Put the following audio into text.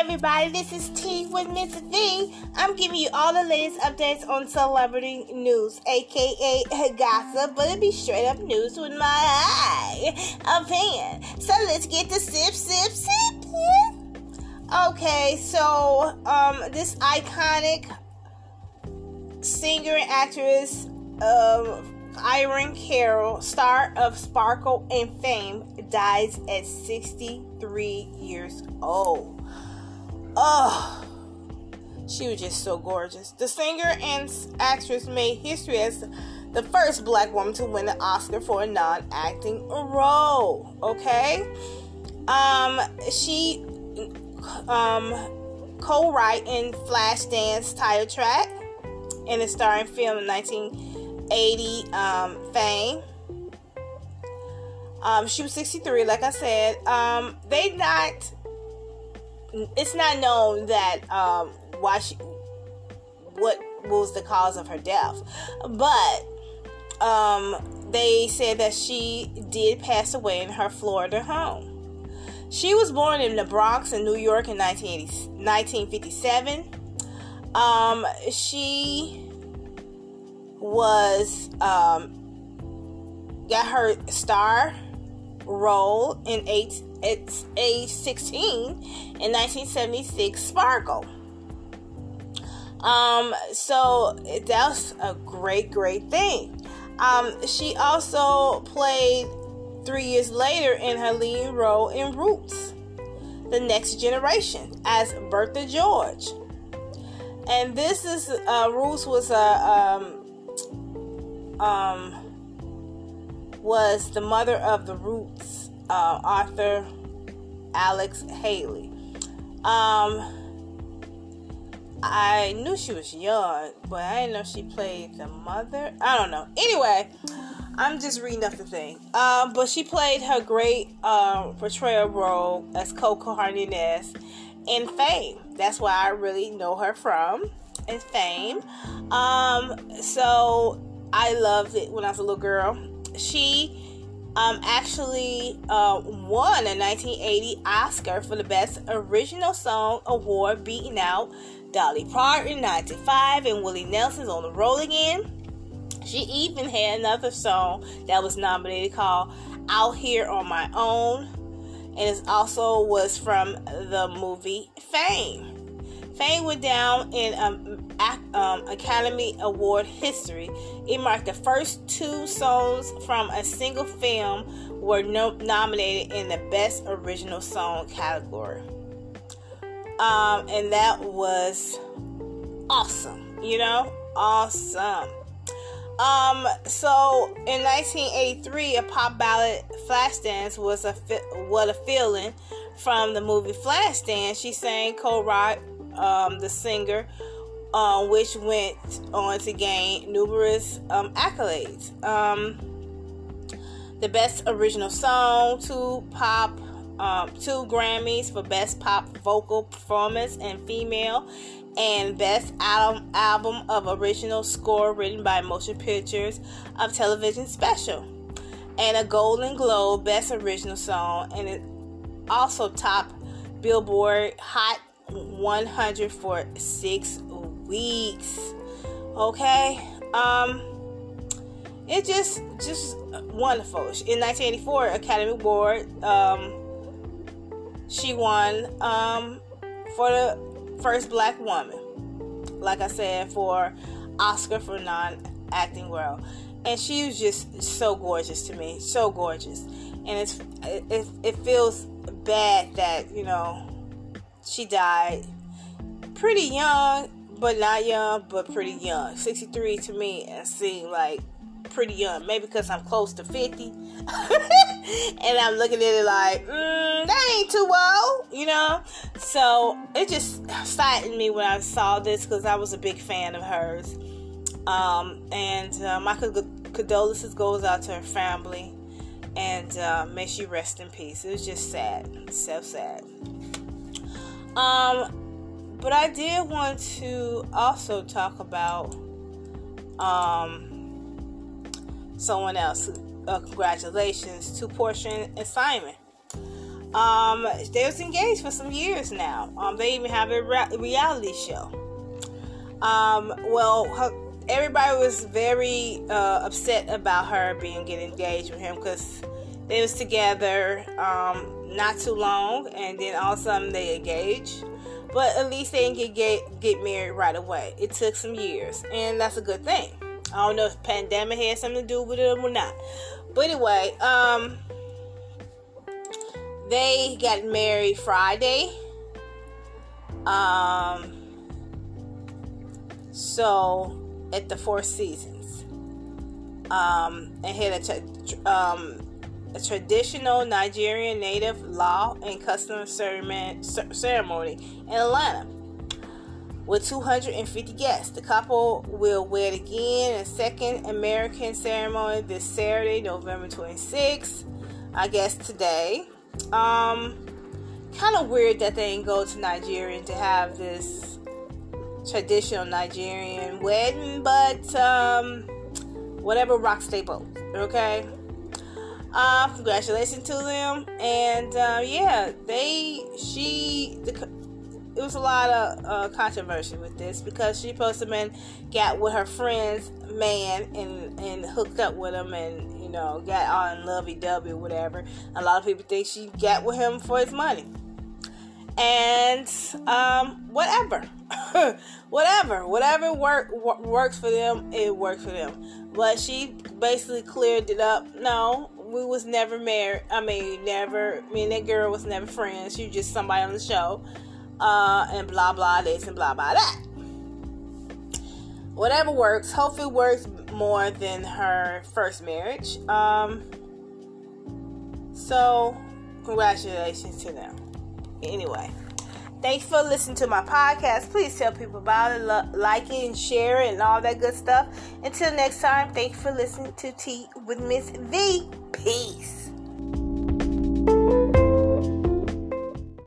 everybody, this is Tea with Miss V. I'm giving you all the latest updates on celebrity news, aka gossip, but it be straight up news with my eye opinion. So let's get the sip, sip, sip. Okay, so um, this iconic singer and actress, um, Irene Cara, star of Sparkle and Fame, dies at 63 years old. Oh, she was just so gorgeous. The singer and actress made history as the first black woman to win an Oscar for a non-acting role. Okay, um, she um co-wrote in Flashdance title track in a starring film in 1980 um, Fame. Um, she was 63, like I said. Um, they not it's not known that um, why she what was the cause of her death, but um, they said that she did pass away in her Florida home. She was born in the Bronx in New York in 1957. Um, she was um, got her star role in eight at age 16 in 1976 Sparkle. Um, so that's a great, great thing. Um, she also played three years later in her leading role in Roots, The Next Generation, as Bertha George. And this is uh, Roots was a um, um, was the mother of the Roots uh, author Alex Haley. Um, I knew she was young, but I didn't know she played the mother. I don't know. Anyway, I'm just reading up the thing. Um, but she played her great um, portrayal role as Coco Hernandez in Fame. That's why I really know her from in Fame. Um, so I loved it when I was a little girl. She um, actually uh, won a 1980 Oscar for the Best Original Song Award, beating out Dolly Parton, 95, and Willie Nelson's On the Road Again. She even had another song that was nominated called Out Here on My Own, and it also was from the movie Fame. Fame went down in um, um, Academy Award history. It marked the first two songs from a single film were no- nominated in the Best Original Song category. Um, and that was awesome, you know, awesome. Um, so in 1983, a pop ballad, "Flashdance," was a fi- what a feeling from the movie Flashdance. She sang co-wrote um, the singer, uh, which went on to gain numerous um, accolades. Um, the best original song, two pop, um, two Grammys for best pop vocal performance and female, and best album album of original score written by Motion Pictures of Television Special, and a Golden Globe best original song, and it also top Billboard Hot 100 for six weeks. Okay, um, it just just wonderful. In 1984 Academy Award, um, she won um for the first black woman. Like I said, for Oscar for non-acting role, and she was just so gorgeous to me, so gorgeous, and it's it, it feels bad that you know she died pretty young, but not young, but pretty young. 63 to me it seemed like pretty young. Maybe because I'm close to 50. and I'm looking at it like, mm, that ain't too old, you know? So it just saddened me when I saw this because I was a big fan of hers. Um, and uh, my condolences goes out to her family. And uh, may she rest in peace. It was just sad. So sad. Um, but I did want to also talk about um, someone else. Uh, congratulations to Porsha and Simon. Um, they was engaged for some years now. Um, they even have a re- reality show. Um, well, her, everybody was very uh, upset about her being getting engaged with him because they was together um, not too long, and then all of a sudden they engaged. But at least they didn't get, get get married right away. It took some years, and that's a good thing. I don't know if pandemic had something to do with it or not. But anyway, um, they got married Friday. Um, so at the Four Seasons, um, and had a um, a traditional Nigerian native law and custom ceremony in Atlanta with 250 guests. The couple will wed again in a second American ceremony this Saturday, November 26th. I guess today. Um, kind of weird that they didn't go to Nigeria to have this traditional Nigerian wedding, but um, whatever rocks they. Okay. Uh, congratulations to them, and uh, yeah, they she the, it was a lot of uh, controversy with this because she posted been got with her friend's man and and hooked up with him and you know got on lovey dovey whatever. A lot of people think she got with him for his money, and um, whatever, whatever, whatever work works for them, it works for them. But she basically cleared it up. No, we was never married. I mean, never. Me and that girl was never friends. She was just somebody on the show, uh, and blah blah this and blah blah that. Whatever works. Hopefully, works more than her first marriage. Um. So, congratulations to them. Anyway. Thanks for listening to my podcast. Please tell people about it, like it, and share it, and all that good stuff. Until next time, thanks for listening to Tea with Miss V. Peace.